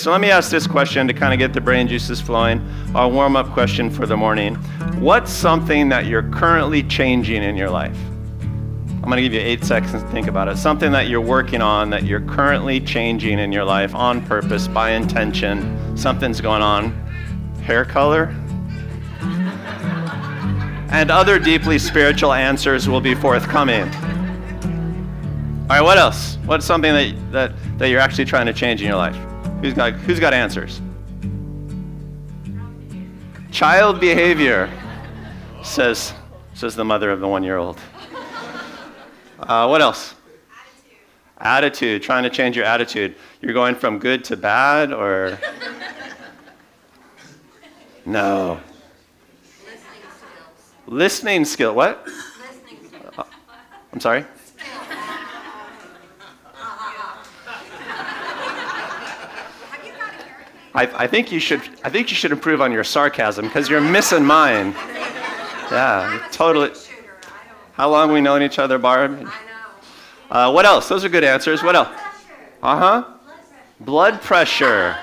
So let me ask this question to kind of get the brain juices flowing. Our warm up question for the morning. What's something that you're currently changing in your life? I'm going to give you eight seconds to think about it. Something that you're working on that you're currently changing in your life on purpose, by intention. Something's going on. Hair color? and other deeply spiritual answers will be forthcoming. All right, what else? What's something that, that, that you're actually trying to change in your life? Who's got, who's got answers? Child behavior, says, says the mother of the one year old. Uh, what else? Attitude. attitude. Trying to change your attitude. You're going from good to bad or. no. Listening skills. Listening skill. What? Listening skills. Uh, I'm sorry? I, I, think you should, I think you should improve on your sarcasm because you're missing mine. Yeah, totally. How long we known each other, Barb? Uh, what else? Those are good answers. What else? Uh huh. Blood pressure.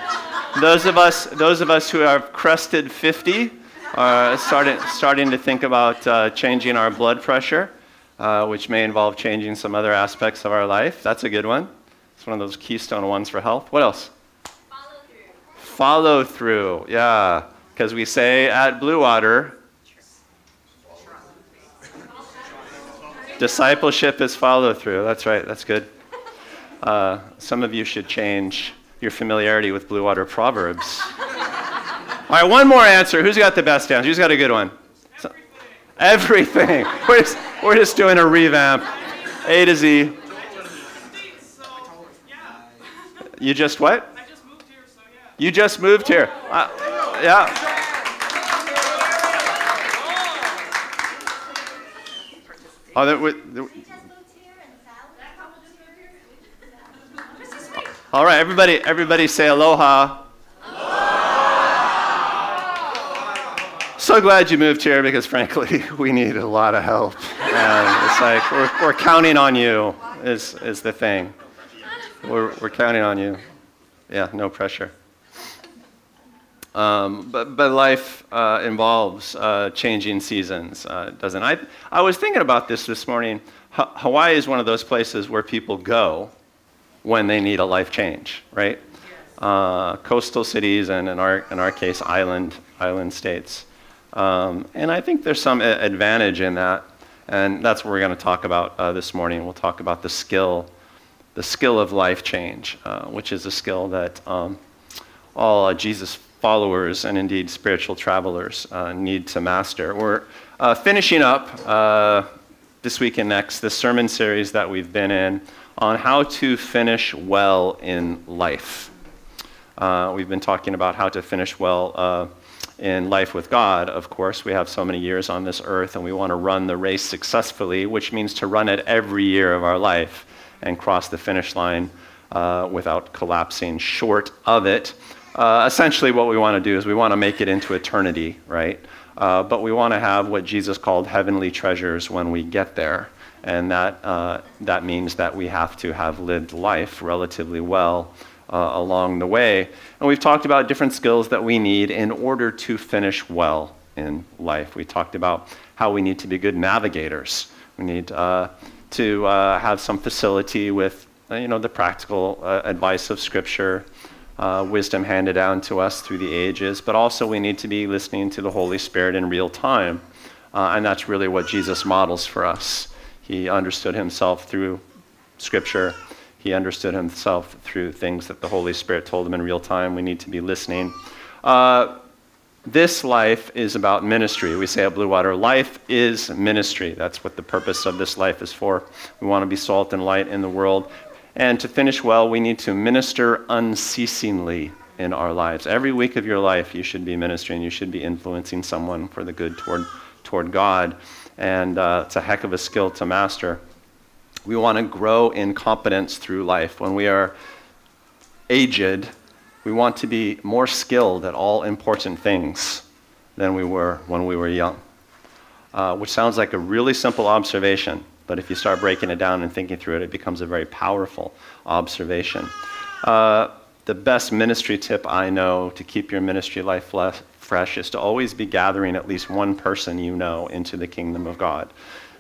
Those of us, those of us who have crested 50, are starting, starting to think about uh, changing our blood pressure, uh, which may involve changing some other aspects of our life. That's a good one. It's one of those keystone ones for health. What else? Follow through, yeah. Because we say at Blue Water, discipleship is follow through. That's right, that's good. Uh, some of you should change your familiarity with Blue Water Proverbs. All right, one more answer. Who's got the best answer? Who's got a good one? So, everything. We're just, we're just doing a revamp. A to Z. You just what? You just moved here. Uh, yeah. Oh, there, there, all right, everybody, everybody say aloha. So glad you moved here because, frankly, we need a lot of help. And it's like we're, we're counting on you, is, is the thing. We're, we're counting on you. Yeah, no pressure. Um, but, but life uh, involves uh, changing seasons, uh, doesn't I? I was thinking about this this morning. H- Hawaii is one of those places where people go when they need a life change, right? Uh, coastal cities and in our, in our case, island, island states. Um, and I think there's some a- advantage in that. And that's what we're going to talk about uh, this morning. We'll talk about the skill, the skill of life change, uh, which is a skill that um, all Jesus followers and indeed spiritual travelers uh, need to master. We're uh, finishing up uh, this week and next the sermon series that we've been in on how to finish well in life. Uh, we've been talking about how to finish well uh, in life with God, of course. We have so many years on this earth and we want to run the race successfully, which means to run it every year of our life and cross the finish line uh, without collapsing short of it. Uh, essentially, what we want to do is we want to make it into eternity, right? Uh, but we want to have what Jesus called heavenly treasures when we get there. And that, uh, that means that we have to have lived life relatively well uh, along the way. And we've talked about different skills that we need in order to finish well in life. We talked about how we need to be good navigators. We need uh, to uh, have some facility with you know, the practical advice of Scripture uh, wisdom handed down to us through the ages, but also we need to be listening to the Holy Spirit in real time. Uh, and that's really what Jesus models for us. He understood himself through Scripture, he understood himself through things that the Holy Spirit told him in real time. We need to be listening. Uh, this life is about ministry. We say at Blue Water, life is ministry. That's what the purpose of this life is for. We want to be salt and light in the world. And to finish well, we need to minister unceasingly in our lives. Every week of your life, you should be ministering. You should be influencing someone for the good toward, toward God. And uh, it's a heck of a skill to master. We want to grow in competence through life. When we are aged, we want to be more skilled at all important things than we were when we were young, uh, which sounds like a really simple observation. But if you start breaking it down and thinking through it, it becomes a very powerful observation. Uh, the best ministry tip I know to keep your ministry life fresh is to always be gathering at least one person you know into the kingdom of God.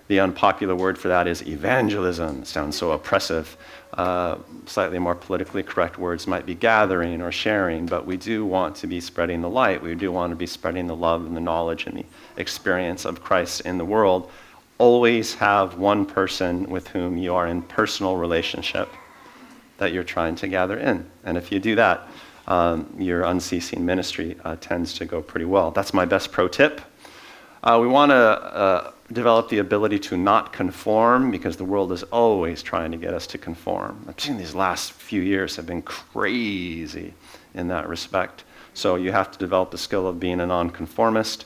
The unpopular word for that is evangelism. It sounds so oppressive. Uh, slightly more politically correct words might be gathering or sharing, but we do want to be spreading the light. We do want to be spreading the love and the knowledge and the experience of Christ in the world. Always have one person with whom you are in personal relationship that you're trying to gather in. And if you do that, um, your unceasing ministry uh, tends to go pretty well. That's my best pro tip. Uh, we want to uh, develop the ability to not conform because the world is always trying to get us to conform. I've seen these last few years have been crazy in that respect. So you have to develop the skill of being a nonconformist.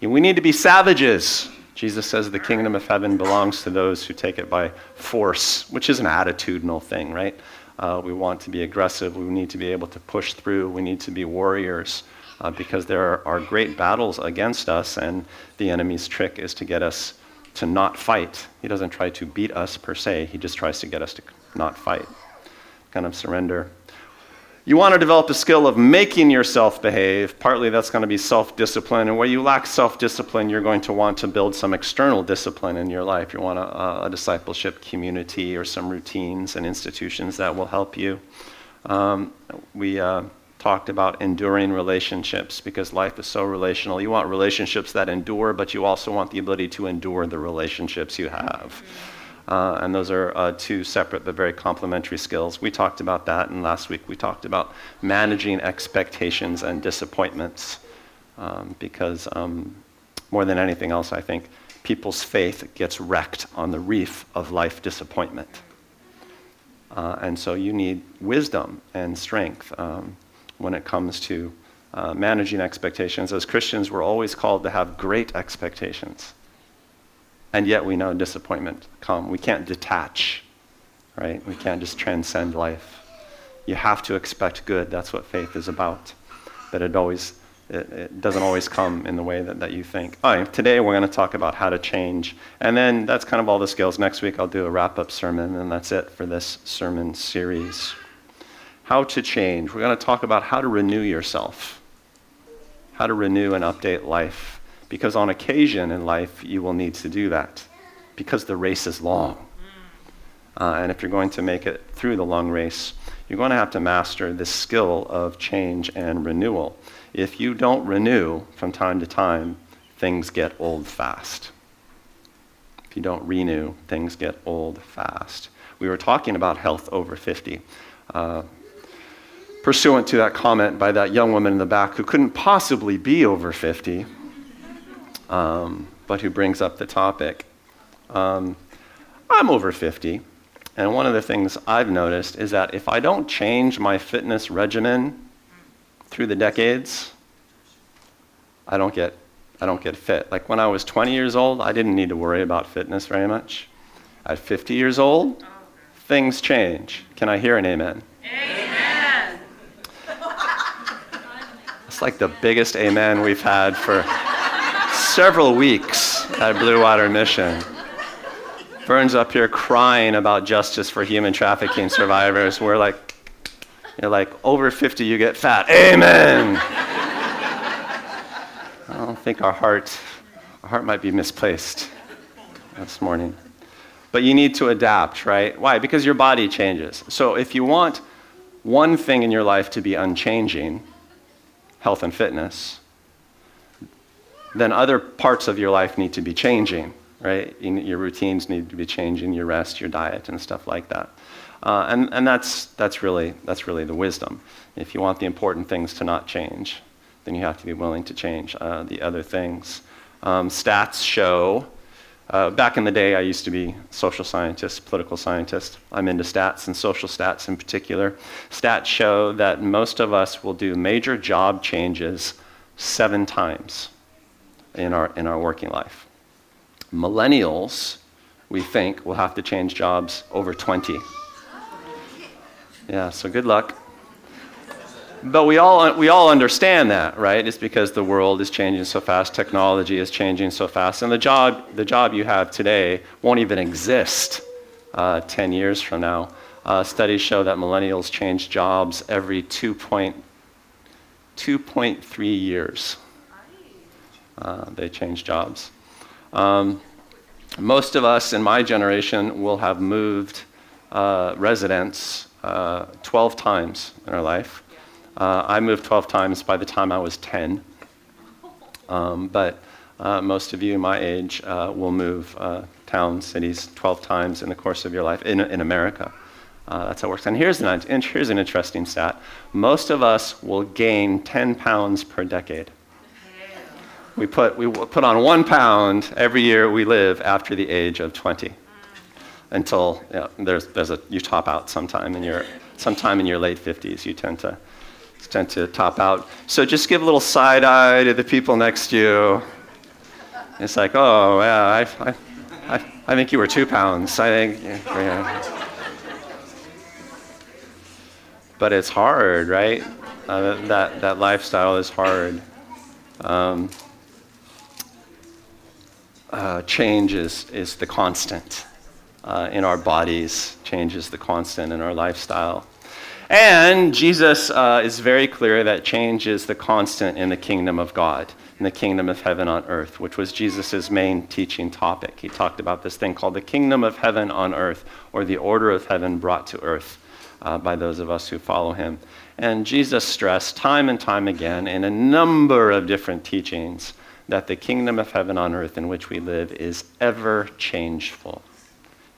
We need to be savages. Jesus says the kingdom of heaven belongs to those who take it by force, which is an attitudinal thing, right? Uh, we want to be aggressive. We need to be able to push through. We need to be warriors uh, because there are great battles against us, and the enemy's trick is to get us to not fight. He doesn't try to beat us per se, he just tries to get us to not fight, kind of surrender. You want to develop the skill of making yourself behave. Partly that's going to be self discipline. And where you lack self discipline, you're going to want to build some external discipline in your life. You want a, a discipleship community or some routines and institutions that will help you. Um, we uh, talked about enduring relationships because life is so relational. You want relationships that endure, but you also want the ability to endure the relationships you have. Uh, and those are uh, two separate but very complementary skills. We talked about that, and last week we talked about managing expectations and disappointments um, because um, more than anything else, I think people's faith gets wrecked on the reef of life disappointment. Uh, and so you need wisdom and strength um, when it comes to uh, managing expectations. As Christians, we're always called to have great expectations and yet we know disappointment come. We can't detach, right? We can't just transcend life. You have to expect good. That's what faith is about. That it always it, it doesn't always come in the way that, that you think. All right, today we're going to talk about how to change. And then that's kind of all the skills. Next week I'll do a wrap up sermon, and that's it for this sermon series. How to change. We're going to talk about how to renew yourself, how to renew and update life because on occasion in life, you will need to do that because the race is long. Uh, and if you're going to make it through the long race, you're going to have to master this skill of change and renewal. If you don't renew from time to time, things get old fast. If you don't renew, things get old fast. We were talking about health over 50. Uh, pursuant to that comment by that young woman in the back who couldn't possibly be over 50, um, but who brings up the topic. Um, I'm over 50, and one of the things I've noticed is that if I don't change my fitness regimen through the decades, I don't get I don't get fit. Like when I was 20 years old, I didn't need to worry about fitness very much. At 50 years old, things change. Can I hear an amen? Amen. It's like the biggest amen we've had for several weeks at Blue Water Mission. Vern's up here crying about justice for human trafficking survivors. We're like, you're like, over 50, you get fat. Amen. I don't think our heart, our heart might be misplaced this morning. But you need to adapt, right? Why? Because your body changes. So if you want one thing in your life to be unchanging, health and fitness, then other parts of your life need to be changing, right? Your routines need to be changing, your rest, your diet, and stuff like that. Uh, and and that's, that's, really, that's really the wisdom. If you want the important things to not change, then you have to be willing to change uh, the other things. Um, stats show, uh, back in the day, I used to be social scientist, political scientist. I'm into stats and social stats in particular. Stats show that most of us will do major job changes seven times in our, in our working life. Millennials, we think, will have to change jobs over 20. Yeah, so good luck. But we all, we all understand that, right? It's because the world is changing so fast, technology is changing so fast, and the job, the job you have today won't even exist uh, 10 years from now. Uh, studies show that millennials change jobs every 2.3 years. Uh, they change jobs. Um, most of us in my generation will have moved uh, residence uh, 12 times in our life. Uh, I moved 12 times by the time I was 10. Um, but uh, most of you my age uh, will move towns, cities 12 times in the course of your life in, in America. Uh, that's how it works. And here's an, here's an interesting stat most of us will gain 10 pounds per decade. We put, we put on one pound every year we live after the age of 20 until there's, there's a, you top out sometime in your, sometime in your late 50s. You tend to, tend to top out. So just give a little side eye to the people next to you. It's like, oh, yeah, I, I, I, I think you were two pounds. I think, yeah. But it's hard, right? Uh, that, that lifestyle is hard. Um, uh, change is, is the constant uh, in our bodies, change is the constant in our lifestyle. And Jesus uh, is very clear that change is the constant in the kingdom of God, in the kingdom of heaven on earth, which was Jesus' main teaching topic. He talked about this thing called the kingdom of heaven on earth, or the order of heaven brought to earth uh, by those of us who follow him. And Jesus stressed time and time again in a number of different teachings that the kingdom of heaven on earth in which we live is ever changeful,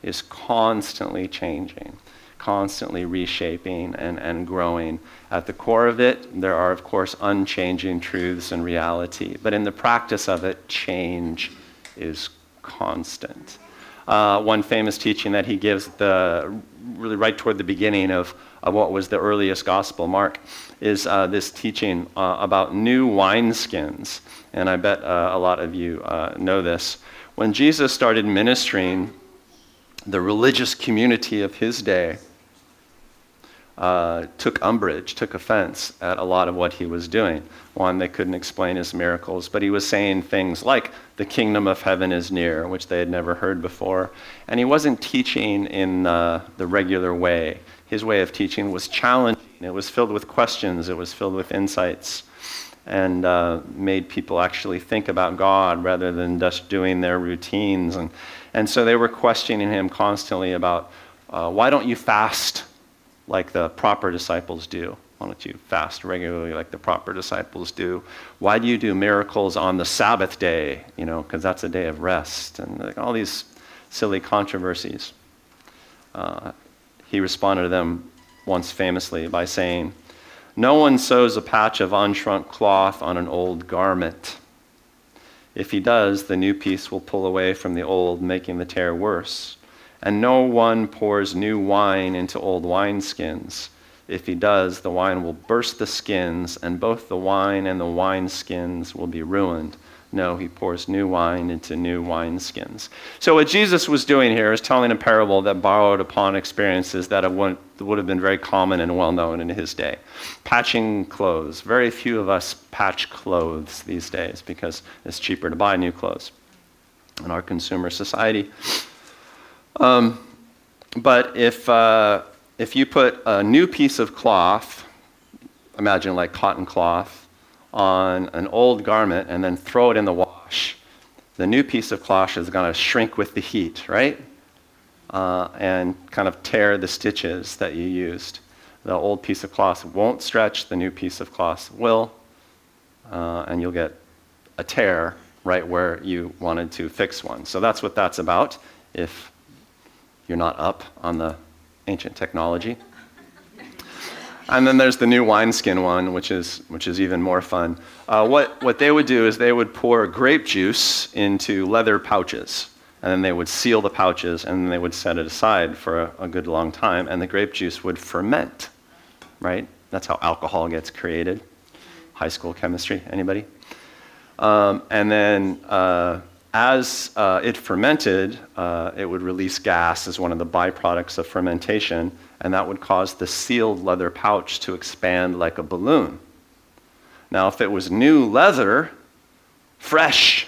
is constantly changing constantly reshaping and, and growing. At the core of it, there are, of course, unchanging truths and reality. But in the practice of it, change is constant. Uh, one famous teaching that he gives the really right toward the beginning of, of what was the earliest gospel, Mark, is uh, this teaching uh, about new wineskins. And I bet uh, a lot of you uh, know this. When Jesus started ministering, the religious community of his day uh, took umbrage, took offense at a lot of what he was doing. One, they couldn't explain his miracles, but he was saying things like, the kingdom of heaven is near, which they had never heard before. And he wasn't teaching in uh, the regular way. His way of teaching was challenging, it was filled with questions, it was filled with insights, and uh, made people actually think about God rather than just doing their routines. And, and so they were questioning him constantly about uh, why don't you fast? like the proper disciples do? Why don't you fast regularly like the proper disciples do? Why do you do miracles on the Sabbath day? You know, because that's a day of rest, and like all these silly controversies. Uh, he responded to them once famously by saying, No one sews a patch of unshrunk cloth on an old garment. If he does, the new piece will pull away from the old, making the tear worse. And no one pours new wine into old wineskins. If he does, the wine will burst the skins, and both the wine and the wineskins will be ruined. No, he pours new wine into new wineskins. So, what Jesus was doing here is telling a parable that borrowed upon experiences that would have been very common and well known in his day. Patching clothes. Very few of us patch clothes these days because it's cheaper to buy new clothes in our consumer society. Um, but if, uh, if you put a new piece of cloth, imagine like cotton cloth, on an old garment and then throw it in the wash, the new piece of cloth is going to shrink with the heat, right? Uh, and kind of tear the stitches that you used. The old piece of cloth won't stretch, the new piece of cloth will, uh, and you'll get a tear right where you wanted to fix one. So that's what that's about. If you're not up on the ancient technology. And then there's the new wineskin one, which is, which is even more fun. Uh, what, what they would do is they would pour grape juice into leather pouches, and then they would seal the pouches, and then they would set it aside for a, a good long time, and the grape juice would ferment, right? That's how alcohol gets created. High school chemistry, anybody? Um, and then uh, as uh, it fermented, uh, it would release gas as one of the byproducts of fermentation, and that would cause the sealed leather pouch to expand like a balloon. Now, if it was new leather, fresh,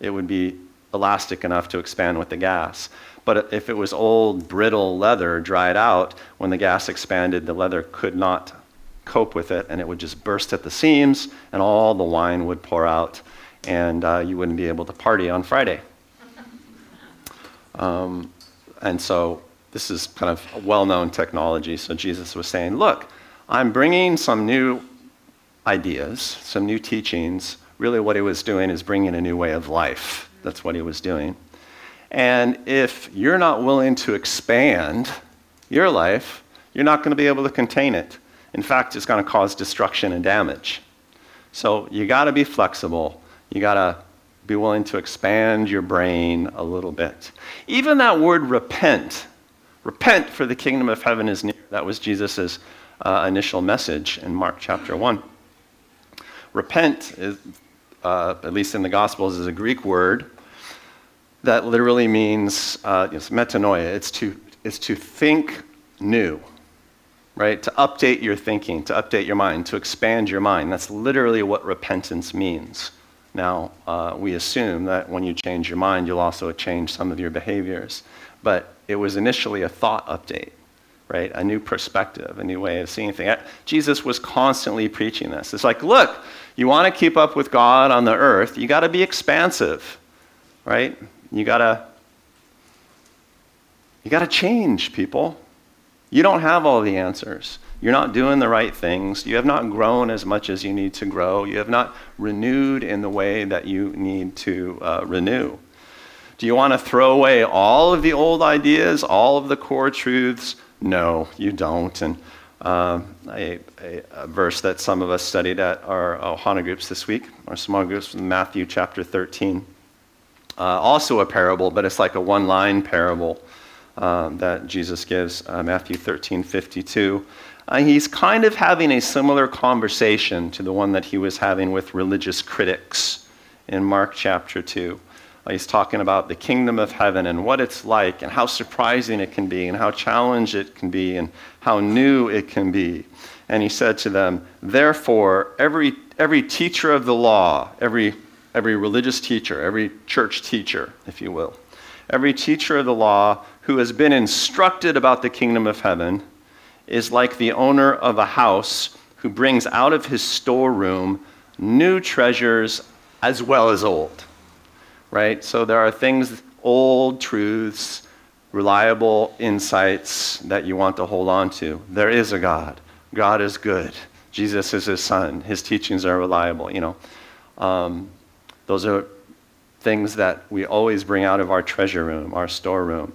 it would be elastic enough to expand with the gas. But if it was old, brittle leather dried out, when the gas expanded, the leather could not cope with it, and it would just burst at the seams, and all the wine would pour out, and uh, you wouldn't be able to party on Friday. Um, and so this is kind of a well known technology. So Jesus was saying, Look, I'm bringing some new ideas, some new teachings. Really, what he was doing is bringing a new way of life. That's what he was doing. And if you're not willing to expand your life, you're not going to be able to contain it. In fact, it's going to cause destruction and damage. So you got to be flexible. You got to be willing to expand your brain a little bit. Even that word repent, repent for the kingdom of heaven is near. That was Jesus' uh, initial message in Mark chapter 1. Repent, is, uh, at least in the Gospels, is a Greek word that literally means uh, it's metanoia. It's to, it's to think new, right? To update your thinking, to update your mind, to expand your mind. That's literally what repentance means. Now, uh, we assume that when you change your mind, you'll also change some of your behaviors. But it was initially a thought update, right? A new perspective, a new way of seeing things. Jesus was constantly preaching this. It's like, look, you want to keep up with God on the earth, you got to be expansive, right? You got to you got to change, people. You don't have all the answers. You're not doing the right things. You have not grown as much as you need to grow. You have not renewed in the way that you need to uh, renew. Do you want to throw away all of the old ideas, all of the core truths? No, you don't. And a, a, a, verse that some of us studied at our Ohana groups this week, our small groups, from Matthew chapter 13. Uh, also a parable, but it's like a one line parable um, that Jesus gives, uh, Matthew 13 52. Uh, he's kind of having a similar conversation to the one that he was having with religious critics in Mark chapter 2. He's talking about the kingdom of heaven and what it's like, and how surprising it can be, and how challenged it can be, and how new it can be. And he said to them, Therefore, every, every teacher of the law, every, every religious teacher, every church teacher, if you will, every teacher of the law who has been instructed about the kingdom of heaven, is like the owner of a house who brings out of his storeroom new treasures as well as old. Right? So there are things, old truths, reliable insights that you want to hold on to. There is a God. God is good. Jesus is his son. His teachings are reliable. You know, um, those are things that we always bring out of our treasure room, our storeroom.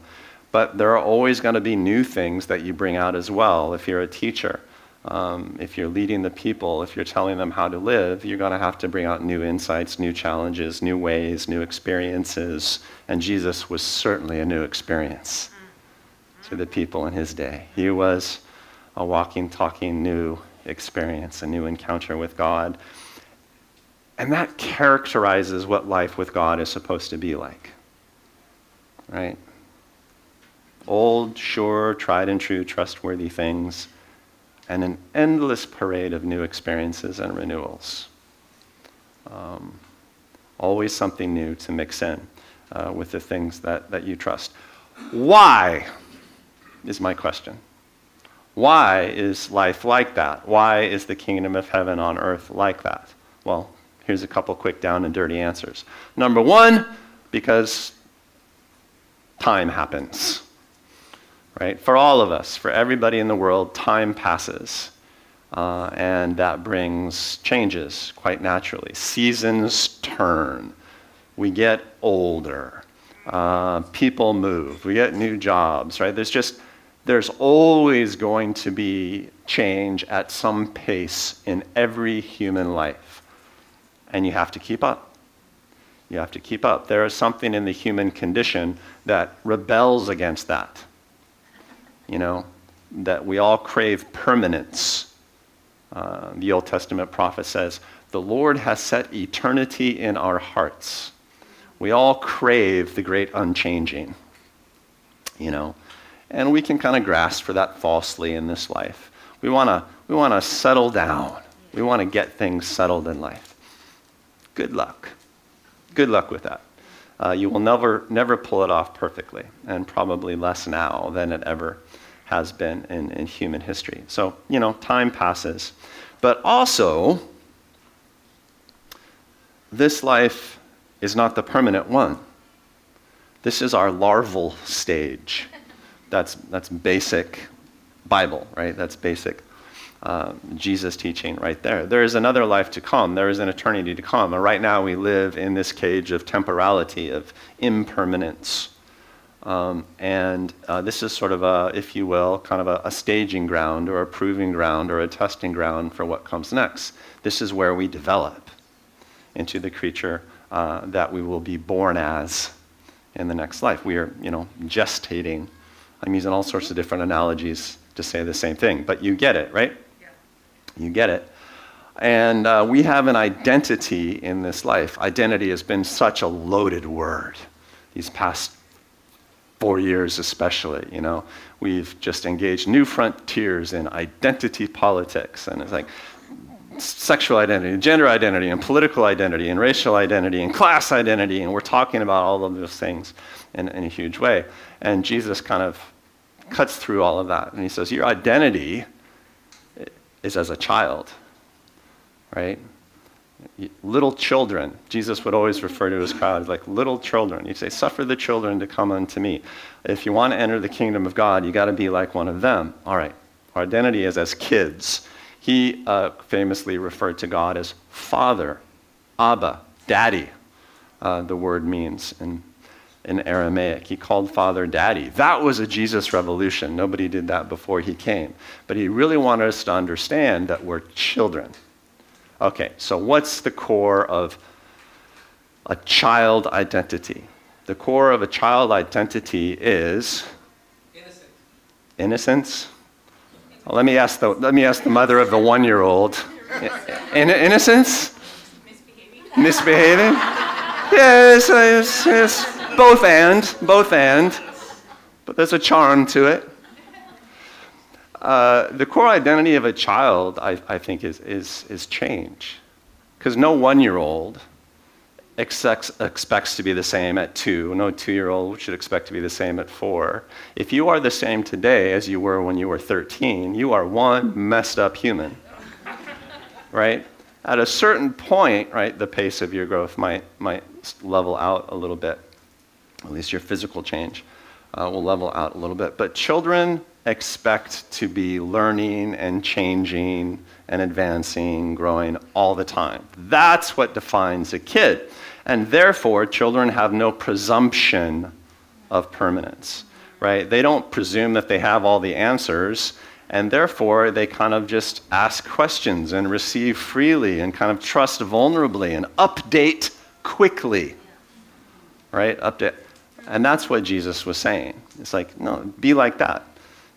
But there are always going to be new things that you bring out as well if you're a teacher. Um, if you're leading the people, if you're telling them how to live, you're going to have to bring out new insights, new challenges, new ways, new experiences. And Jesus was certainly a new experience to the people in his day. He was a walking, talking, new experience, a new encounter with God. And that characterizes what life with God is supposed to be like. Right? old, sure, tried and true, trustworthy things, and an endless parade of new experiences and renewals. Um, always something new to mix in uh, with the things that, that you trust. Why is my question. Why is life like that? Why is the kingdom of heaven on earth like that? Well, here's a couple quick down and dirty answers. Number one, because time happens right? For all of us, for everybody in the world, time passes. Uh, and that brings changes quite naturally. Seasons turn. We get older. Uh, people move. We get new jobs, right? There's just, there's always going to be change at some pace in every human life. And you have to keep up. You have to keep up. There is something in the human condition that rebels against that you know, that we all crave permanence. Uh, the Old Testament prophet says, The Lord has set eternity in our hearts. We all crave the great unchanging, you know, and we can kind of grasp for that falsely in this life. We want to we want to settle down. We want to get things settled in life. Good luck. Good luck with that. Uh, you will never, never pull it off perfectly, and probably less now than it ever has been in, in human history. So, you know, time passes. But also, this life is not the permanent one. This is our larval stage. That's, that's basic Bible, right? That's basic uh, Jesus teaching right there. There is another life to come. There is an eternity to come. And right now we live in this cage of temporality, of impermanence. Um, and uh, this is sort of a, if you will, kind of a, a, staging ground or a proving ground or a testing ground for what comes next. This is where we develop into the creature uh, that we will be born as in the next life. We are, you know, gestating. I'm using all sorts of different analogies to say the same thing, but you get it, right? You get it. And uh, we have an identity in this life. Identity has been such a loaded word these past four years, especially. You know, we've just engaged new frontiers in identity politics, and it's like sexual identity, gender identity, and political identity, and racial identity, and class identity, and we're talking about all of those things in, in a huge way. And Jesus kind of cuts through all of that, and he says, Your identity is as a child, right? Little children. Jesus would always refer to his crowd like little children. He'd say, Suffer the children to come unto me. If you want to enter the kingdom of God, you got to be like one of them. All right. Our identity is as kids. He uh, famously referred to God as Father, Abba, Daddy, uh, the word means. And in Aramaic. He called Father Daddy. That was a Jesus revolution. Nobody did that before he came. But he really wanted us to understand that we're children. Okay, so what's the core of a child identity? The core of a child identity is innocence. Innocence? Well, let me ask the let me ask the mother of the one-year-old. In, innocence? Misbehaving. Misbehaving? Yes, yes, yes both and, both and, but there's a charm to it. Uh, the core identity of a child, I, I think, is, is, is change. Because no one year old expects, expects to be the same at two. No two year old should expect to be the same at four. If you are the same today as you were when you were 13, you are one messed up human. right? At a certain point, right, the pace of your growth might, might level out a little bit at least your physical change uh, will level out a little bit. But children expect to be learning and changing and advancing, growing all the time. That's what defines a kid. And therefore, children have no presumption of permanence, right? They don't presume that they have all the answers, and therefore they kind of just ask questions and receive freely and kind of trust vulnerably and update quickly, right? Update. And that's what Jesus was saying. It's like, no, be like that.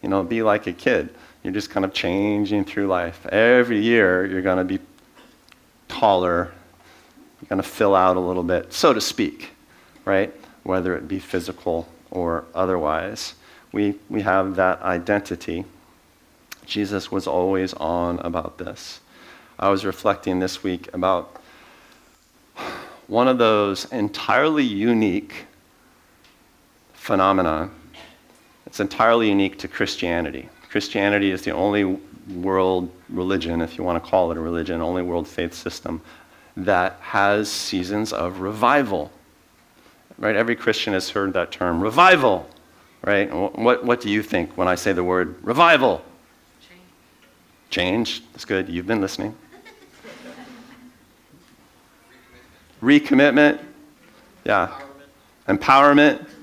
You know, be like a kid. You're just kind of changing through life. Every year, you're going to be taller. You're going to fill out a little bit, so to speak, right? Whether it be physical or otherwise. We, we have that identity. Jesus was always on about this. I was reflecting this week about one of those entirely unique phenomenon. It's entirely unique to Christianity. Christianity is the only world religion, if you want to call it a religion, only world faith system that has seasons of revival. Right? Every Christian has heard that term, revival. Right? What, what do you think when I say the word revival? Change. Change. That's good. You've been listening. Recommitment. Yeah. Empowerment. Empowerment.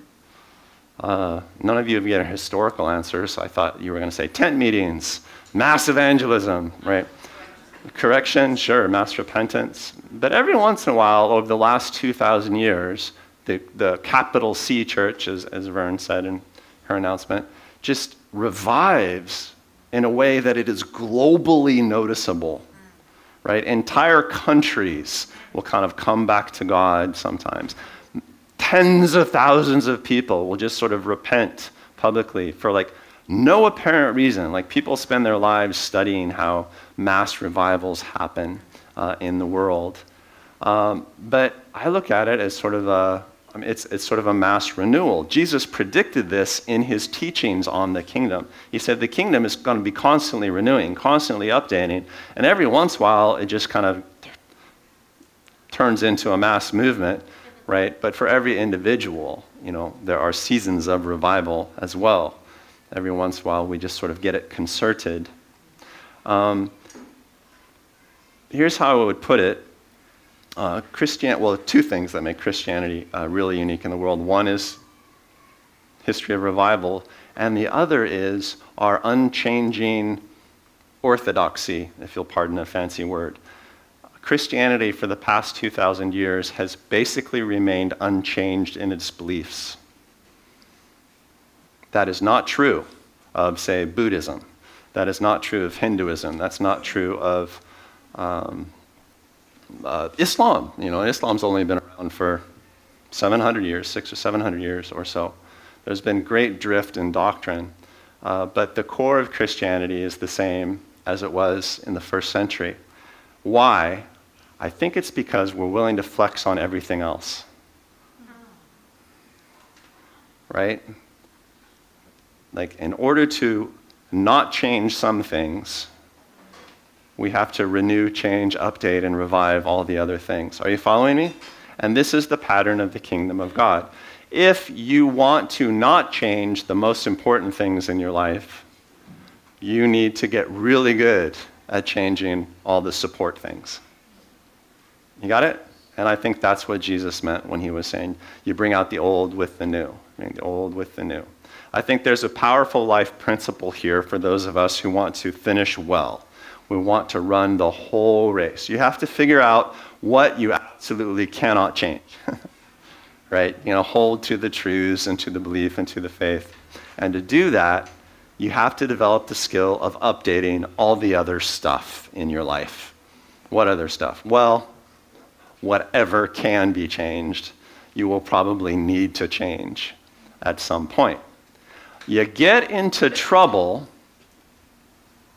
Uh, none of you have given historical answers, so I thought you were going to say tent meetings, mass evangelism, right? Correction, sure, mass repentance. But every once in a while, over the last 2,000 years, the, the capital C church, as, as Vern said in her announcement, just revives in a way that it is globally noticeable. Right? Entire countries will kind of come back to God sometimes tens of thousands of people will just sort of repent publicly for like no apparent reason. Like people spend their lives studying how mass revivals happen uh, in the world. Um, but I look at it as sort of a, I mean, it's, it's sort of a mass renewal. Jesus predicted this in his teachings on the kingdom. He said the kingdom is going to be constantly renewing, constantly updating, and every once in a while it just kind of turns into a mass movement, right? But for every individual, you know, there are seasons of revival as well. Every once in a while we just sort of get it concerted. Um, here's how I would put it uh, Christian, well, two things that make Christianity uh, really unique in the world. One is history of revival, and the other is our unchanging orthodoxy, if you'll pardon a fancy word. Christianity for the past 2,000 years has basically remained unchanged in its beliefs. That is not true of, say, Buddhism. That is not true of Hinduism. That's not true of um, uh, Islam. You know, Islam's only been around for 700 years, six or 700 years or so. There's been great drift in doctrine, uh, but the core of Christianity is the same as it was in the first century. Why? I think it's because we're willing to flex on everything else. Right? Like, in order to not change some things, we have to renew, change, update, and revive all the other things. Are you following me? And this is the pattern of the kingdom of God. If you want to not change the most important things in your life, you need to get really good at changing all the support things. You got it? And I think that's what Jesus meant when he was saying, you bring out the old with the new. The old with the new. I think there's a powerful life principle here for those of us who want to finish well we want to run the whole race. You have to figure out what you absolutely cannot change. right? You know, hold to the truths and to the belief and to the faith. And to do that, you have to develop the skill of updating all the other stuff in your life. What other stuff? Well, whatever can be changed, you will probably need to change at some point. You get into trouble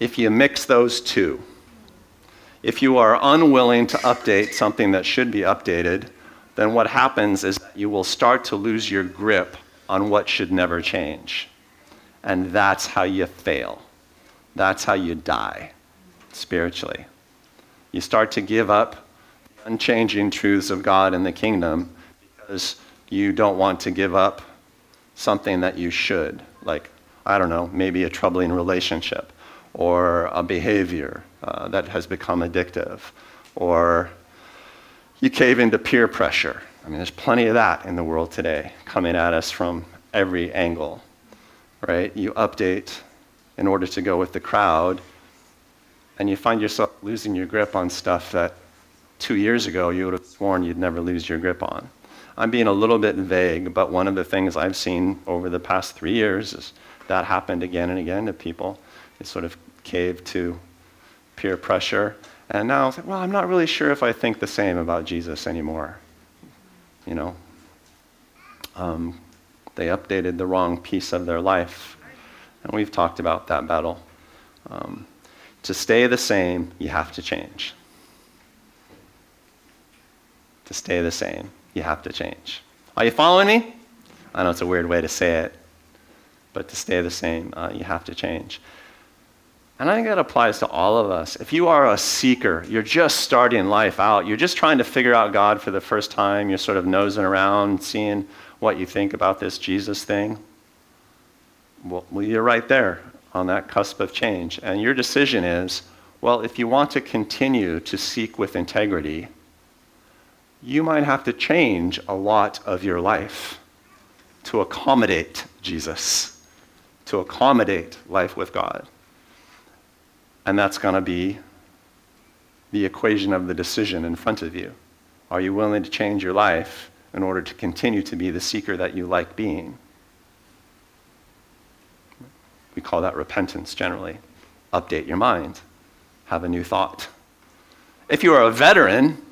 if you mix those two. If you are unwilling to update something that should be updated, then what happens is you will start to lose your grip on what should never change. And that's how you fail. That's how you die spiritually. You start to give up unchanging truths of God and the kingdom because you don't want to give up something that you should, like, I don't know, maybe a troubling relationship or a behavior uh, that has become addictive, or you cave into peer pressure. I mean, there's plenty of that in the world today coming at us from every angle, right? You update in order to go with the crowd, and you find yourself losing your grip on stuff that two years ago you would have sworn you'd never lose your grip on. I'm being a little bit vague, but one of the things I've seen over the past three years is that happened again and again to people. They sort of cave to peer pressure. And now, well, I'm not really sure if I think the same about Jesus anymore. You know, um, they updated the wrong piece of their life. And we've talked about that battle. Um, to stay the same, you have to change. To stay the same, you have to change. Are you following me? I know it's a weird way to say it, but to stay the same, uh, you have to change. And I think that applies to all of us. If you are a seeker, you're just starting life out, you're just trying to figure out God for the first time, you're sort of nosing around, seeing what you think about this Jesus thing. Well, you're right there on that cusp of change. And your decision is well, if you want to continue to seek with integrity, you might have to change a lot of your life to accommodate Jesus, to accommodate life with God. And that's going to be the equation of the decision in front of you. Are you willing to change your life in order to continue to be the seeker that you like being? We call that repentance generally. Update your mind, have a new thought. If you are a veteran,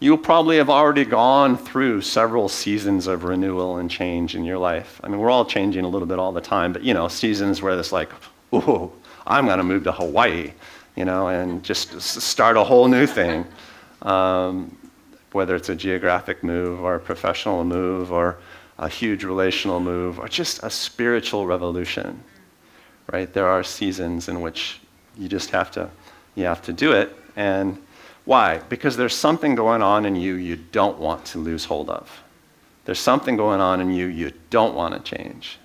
you'll probably have already gone through several seasons of renewal and change in your life. I mean, we're all changing a little bit all the time, but you know, seasons where it's like, ooh, I'm going to move to Hawaii, you know, and just start a whole new thing. Um, whether it's a geographic move or a professional move or a huge relational move or just a spiritual revolution. Right? There are seasons in which you just have to you have to do it and why? Because there's something going on in you you don't want to lose hold of. There's something going on in you you don't want to change.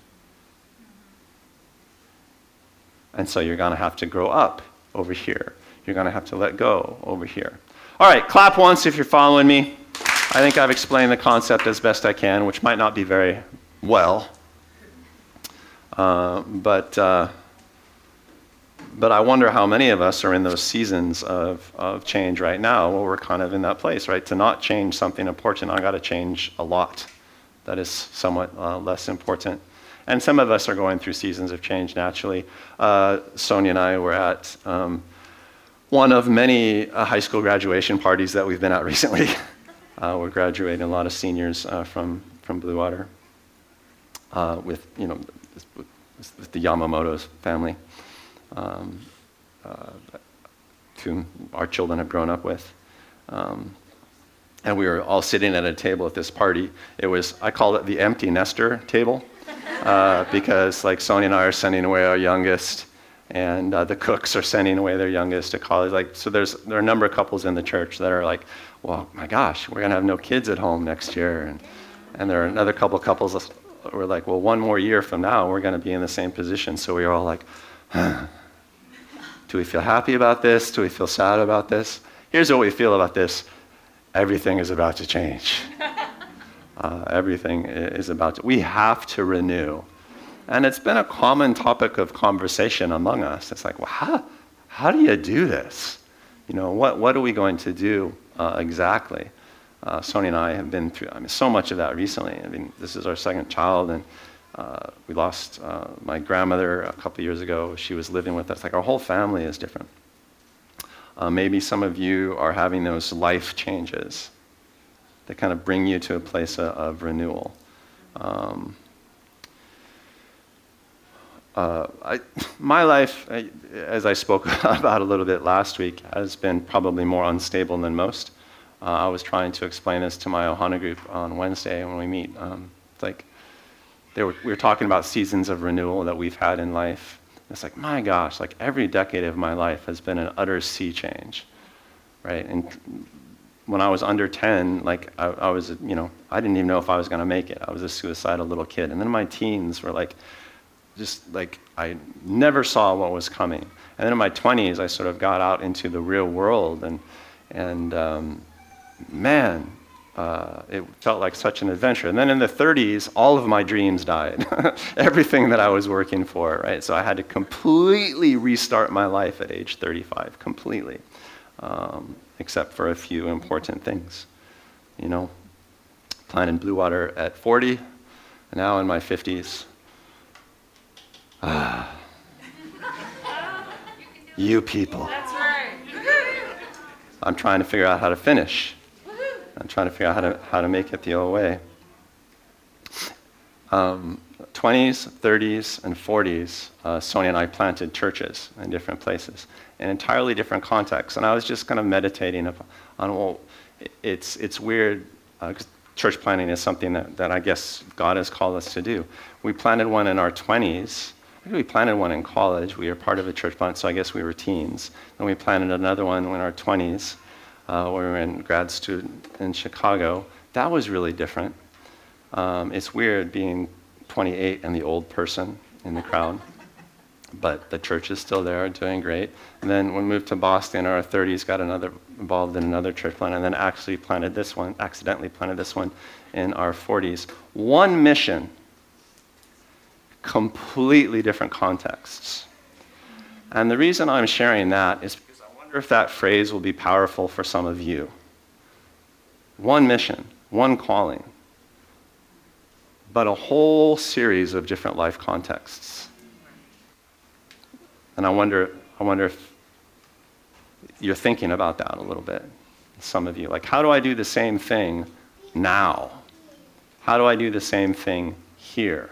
And so you're going to have to grow up over here. You're going to have to let go over here. All right, clap once if you're following me. I think I've explained the concept as best I can, which might not be very well. Uh, but, uh, but I wonder how many of us are in those seasons of, of change right now where we're kind of in that place, right? To not change something important, I got to change a lot. That is somewhat uh, less important. And some of us are going through seasons of change naturally. Uh, Sonia and I were at um, one of many uh, high school graduation parties that we've been at recently. uh, we're graduating a lot of seniors uh, from, from Blue Water uh, with, you know, with the Yamamoto's family, um, uh, whom our children have grown up with. Um, and we were all sitting at a table at this party. It was, I call it the empty nester table uh, because like Sonia and I are sending away our youngest, and uh, the cooks are sending away their youngest to college. Like, so there's there are a number of couples in the church that are like, well, my gosh, we're gonna have no kids at home next year, and and there are another couple couples who are like, well, one more year from now, we're gonna be in the same position. So we are all like. Do we feel happy about this? Do we feel sad about this? Here's what we feel about this: everything is about to change. Uh, everything is about to, we have to renew. And it's been a common topic of conversation among us. It's like, well, how, how do you do this? You know, what, what are we going to do uh, exactly? Uh, Sonia and I have been through I mean, so much of that recently. I mean, this is our second child, and uh, we lost uh, my grandmother a couple years ago. She was living with us. Like, our whole family is different. Uh, maybe some of you are having those life changes that kind of bring you to a place of, of renewal. Um, uh, I, my life, I, as I spoke about a little bit last week, has been probably more unstable than most. Uh, I was trying to explain this to my Ohana group on Wednesday when we meet. Um, like, were, we were talking about seasons of renewal that we've had in life. It's like, my gosh, like every decade of my life has been an utter sea change, right? And when I was under 10, like I, I, was, you know, I didn't even know if I was going to make it. I was a suicidal little kid. And then my teens were like, just like I never saw what was coming. And then in my 20s, I sort of got out into the real world, and and um, man, uh, it felt like such an adventure. And then in the 30s, all of my dreams died. Everything that I was working for, right? So I had to completely restart my life at age 35, completely. Um, except for a few important things. You know, planted Blue Water at 40, now in my 50s. Ah. you people. That's right. I'm trying to figure out how to finish. I'm trying to figure out how to, how to make it the old way. Um, 20s, 30s, and 40s, uh, Sonia and I planted churches in different places in entirely different contexts. And I was just kind of meditating on, well, it's, it's weird, uh, church planting is something that, that I guess God has called us to do. We planted one in our 20s. We planted one in college. We were part of a church plant, so I guess we were teens. Then we planted another one in our 20s. Uh, we were in grad student in Chicago. That was really different. Um, it's weird being 28 and the old person in the crowd but the church is still there, doing great. And then when we moved to Boston in our 30s, got another involved in another church plant, and then actually planted this one, accidentally planted this one in our 40s. One mission, completely different contexts. And the reason I'm sharing that is wonder if that phrase will be powerful for some of you. One mission, one calling, but a whole series of different life contexts. And I wonder, I wonder if you're thinking about that a little bit, some of you. Like, how do I do the same thing now? How do I do the same thing here?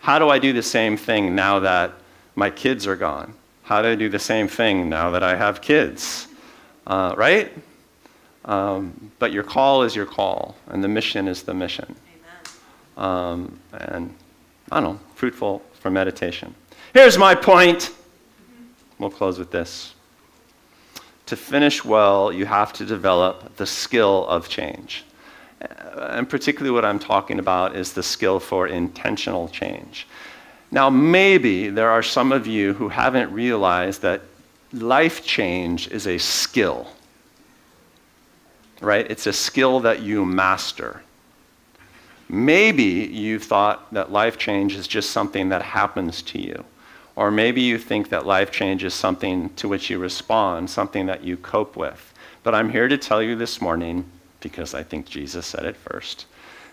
How do I do the same thing now that my kids are gone? How do I do the same thing now that I have kids? Uh, right? Um, but your call is your call, and the mission is the mission. Um, and I don't know, fruitful for meditation. Here's my point. We'll close with this. To finish well, you have to develop the skill of change. Uh, and particularly, what I'm talking about is the skill for intentional change. Now, maybe there are some of you who haven't realized that life change is a skill, right? It's a skill that you master. Maybe you thought that life change is just something that happens to you. Or maybe you think that life change is something to which you respond, something that you cope with. But I'm here to tell you this morning, because I think Jesus said it first,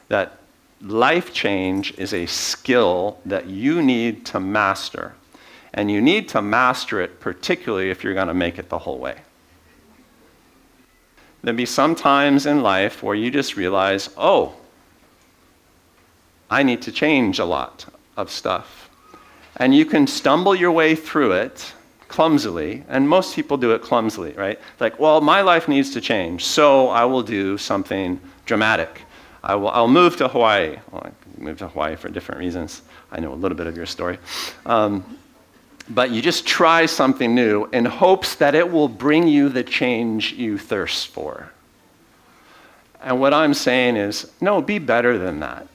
that life change is a skill that you need to master. And you need to master it, particularly if you're going to make it the whole way. There'll be some times in life where you just realize, oh, I need to change a lot of stuff. And you can stumble your way through it clumsily, and most people do it clumsily, right? Like, well, my life needs to change, so I will do something dramatic. I will, I'll move to Hawaii. Well, I moved to Hawaii for different reasons. I know a little bit of your story. Um, but you just try something new in hopes that it will bring you the change you thirst for. And what I'm saying is, no, be better than that,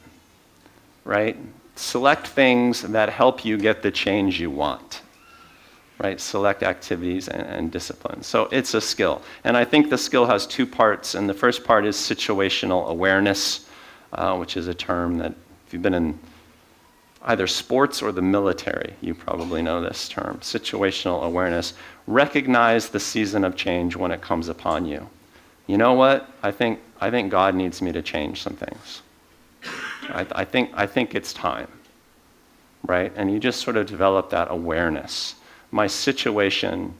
right? Select things that help you get the change you want, right? Select activities and, and disciplines. So it's a skill. And I think the skill has two parts. And the first part is situational awareness, uh, which is a term that, if you've been in either sports or the military. You probably know this term situational awareness. Recognize the season of change when it comes upon you. You know what? I think, I think God needs me to change some things. I, I, think, I think it's time, right? And you just sort of develop that awareness. My situation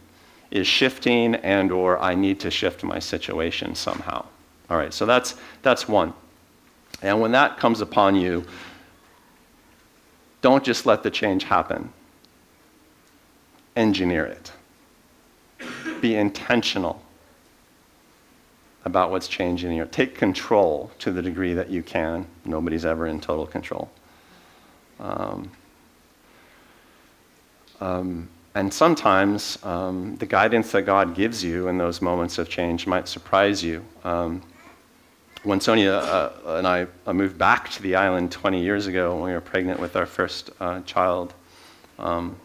is shifting and or I need to shift my situation somehow. All right, so that's, that's one. And when that comes upon you, don't just let the change happen. Engineer it. Be intentional about what's changing in. Take control to the degree that you can. Nobody's ever in total control. Um, um, and sometimes um, the guidance that God gives you in those moments of change might surprise you. Um, when Sonia uh, and I uh, moved back to the island 20 years ago when we were pregnant with our first uh, child, um,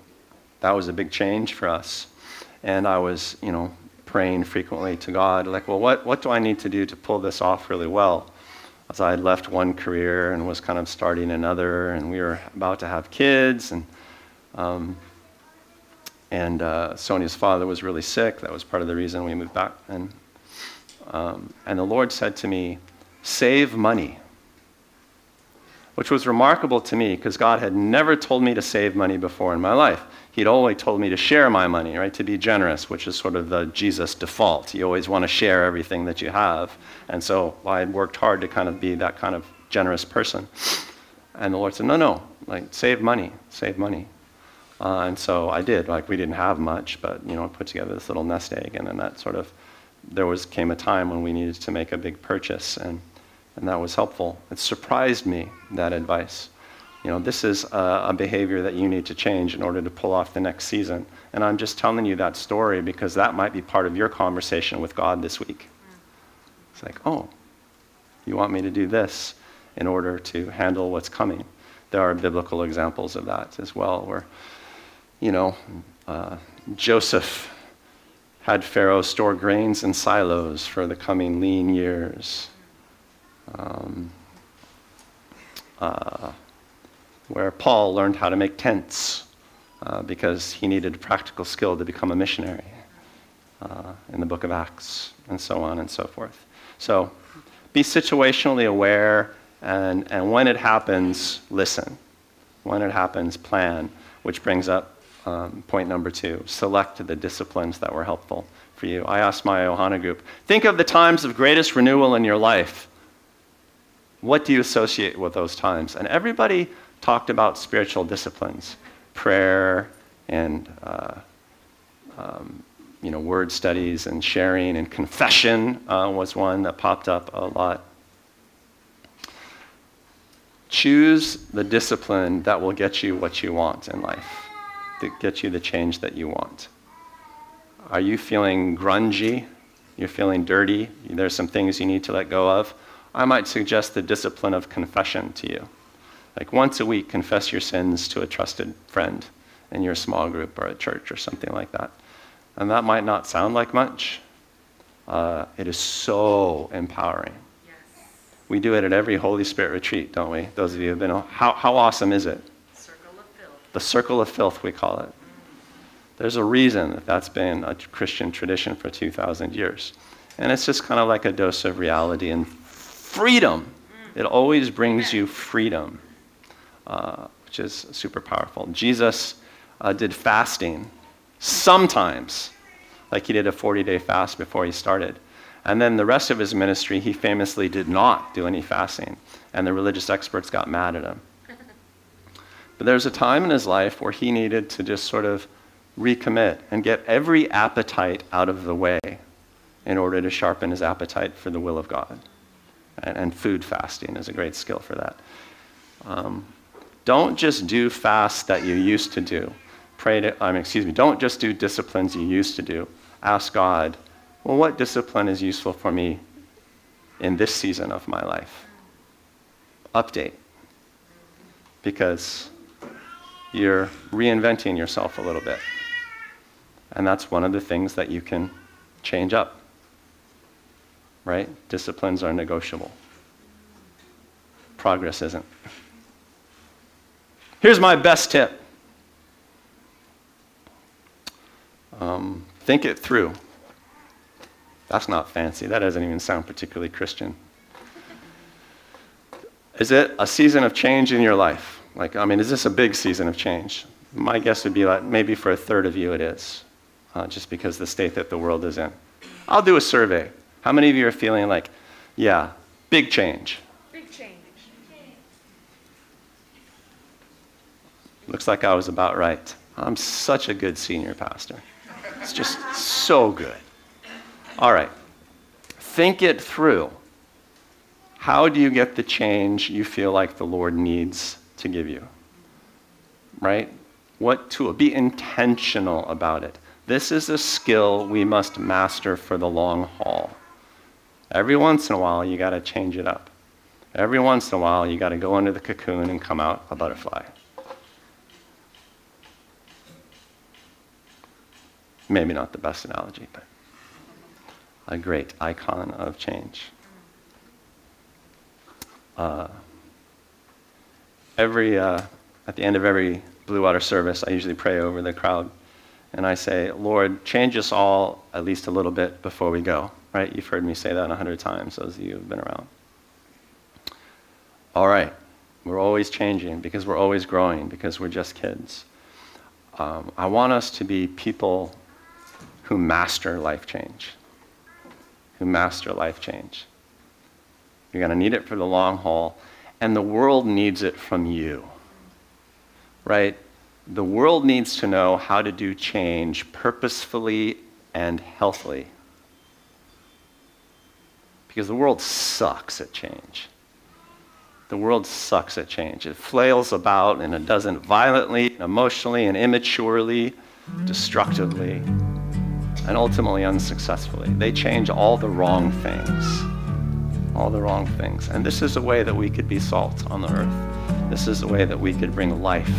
that was a big change for us. And I was, you know, praying frequently to God, like, well, what, what do I need to do to pull this off really well? As I had left one career and was kind of starting another, and we were about to have kids, and um, and uh, Sonia's father was really sick. That was part of the reason we moved back. And um, and the Lord said to me, save money. Which was remarkable to me because God had never told me to save money before in my life. He'd always told me to share my money, right? To be generous, which is sort of the Jesus default. You always want to share everything that you have. And so I worked hard to kind of be that kind of generous person. And the Lord said, no, no, like save money, save money. Uh, and so I did. Like we didn't have much, but you know, I put together this little nest egg, and then that sort of there was came a time when we needed to make a big purchase, and and that was helpful. It surprised me that advice. You know, this is a, a, behavior that you need to change in order to pull off the next season. And I'm just telling you that story because that might be part of your conversation with God this week. It's like, oh, you want me to do this in order to handle what's coming. There are biblical examples of that as well, where, you know, uh, Joseph had Pharaoh store grains in silos for the coming lean years. Um, uh, where Paul learned how to make tents uh, because he needed practical skill to become a missionary uh, in the book of Acts, and so on and so forth. So be situationally aware, and, and when it happens, listen. When it happens, plan, which brings up um, point number two select the disciplines that were helpful for you. I asked my Ohana group think of the times of greatest renewal in your life. What do you associate with those times? And everybody talked about spiritual disciplines prayer and uh, um, you know, word studies and sharing and confession uh, was one that popped up a lot. Choose the discipline that will get you what you want in life, that get you the change that you want. Are you feeling grungy? You're feeling dirty? There's some things you need to let go of? I might suggest the discipline of confession to you. Like once a week, confess your sins to a trusted friend in your small group or at church or something like that. And that might not sound like much. Uh, it is so empowering. Yes. We do it at every Holy Spirit retreat, don't we? Those of you who have been, how, how awesome is it? The circle of filth, we call it. There's a reason that that's been a Christian tradition for 2,000 years. And it's just kind of like a dose of reality and freedom. It always brings you freedom, uh, which is super powerful. Jesus uh, did fasting sometimes, like he did a 40 day fast before he started. And then the rest of his ministry, he famously did not do any fasting, and the religious experts got mad at him. But there's a time in his life where he needed to just sort of recommit and get every appetite out of the way in order to sharpen his appetite for the will of God. And, and food fasting is a great skill for that. Um, don't just do fasts that you used to do pray to, excuse me, don't just do disciplines you used to do. Ask God, well, what discipline is useful for me in this season of my life? Update. Because you're reinventing yourself a little bit. And that's one of the things that you can change up. Right? Disciplines are negotiable. Progress isn't. Here's my best tip Um, think it through. That's not fancy. That doesn't even sound particularly Christian. Is it a season of change in your life? Like, I mean, is this a big season of change? My guess would be like maybe for a third of you it is, uh, just because the state that the world is in. I'll do a survey. How many of you are feeling like, yeah, big change? Big change. Looks like I was about right. I'm such a good senior pastor. It's just so good. All right. Think it through. How do you get the change you feel like the Lord needs to give you? Right? What tool? Be intentional about it. This is a skill we must master for the long haul. Every once in a while, you got to change it up. Every once in a while, you got to go into the cocoon and come out a butterfly. Maybe not the best analogy, but a great icon of change. Uh, every, uh, at the end of every Blue Water service, I usually pray over the crowd and I say, Lord, change us all at least a little bit before we go. Right? You've heard me say that a hundred times, those of you who've been around. All right. We're always changing because we're always growing because we're just kids. Um, I want us to be people who master life change. Who master life change. You're going to need it for the long haul, and the world needs it from you. Right? The world needs to know how to do change purposefully and healthily. Because the world sucks at change. The world sucks at change. It flails about and it does it violently, emotionally, and immaturely, destructively and ultimately unsuccessfully. They change all the wrong things. All the wrong things. And this is a way that we could be salt on the earth. This is a way that we could bring life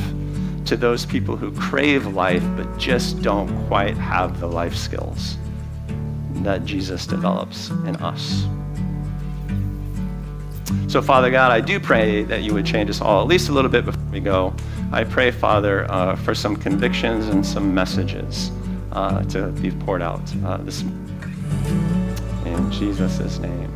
to those people who crave life but just don't quite have the life skills that Jesus develops in us. So, Father God, I do pray that you would change us all, at least a little bit before we go. I pray, Father, uh, for some convictions and some messages uh, to be poured out uh, this in Jesus' name.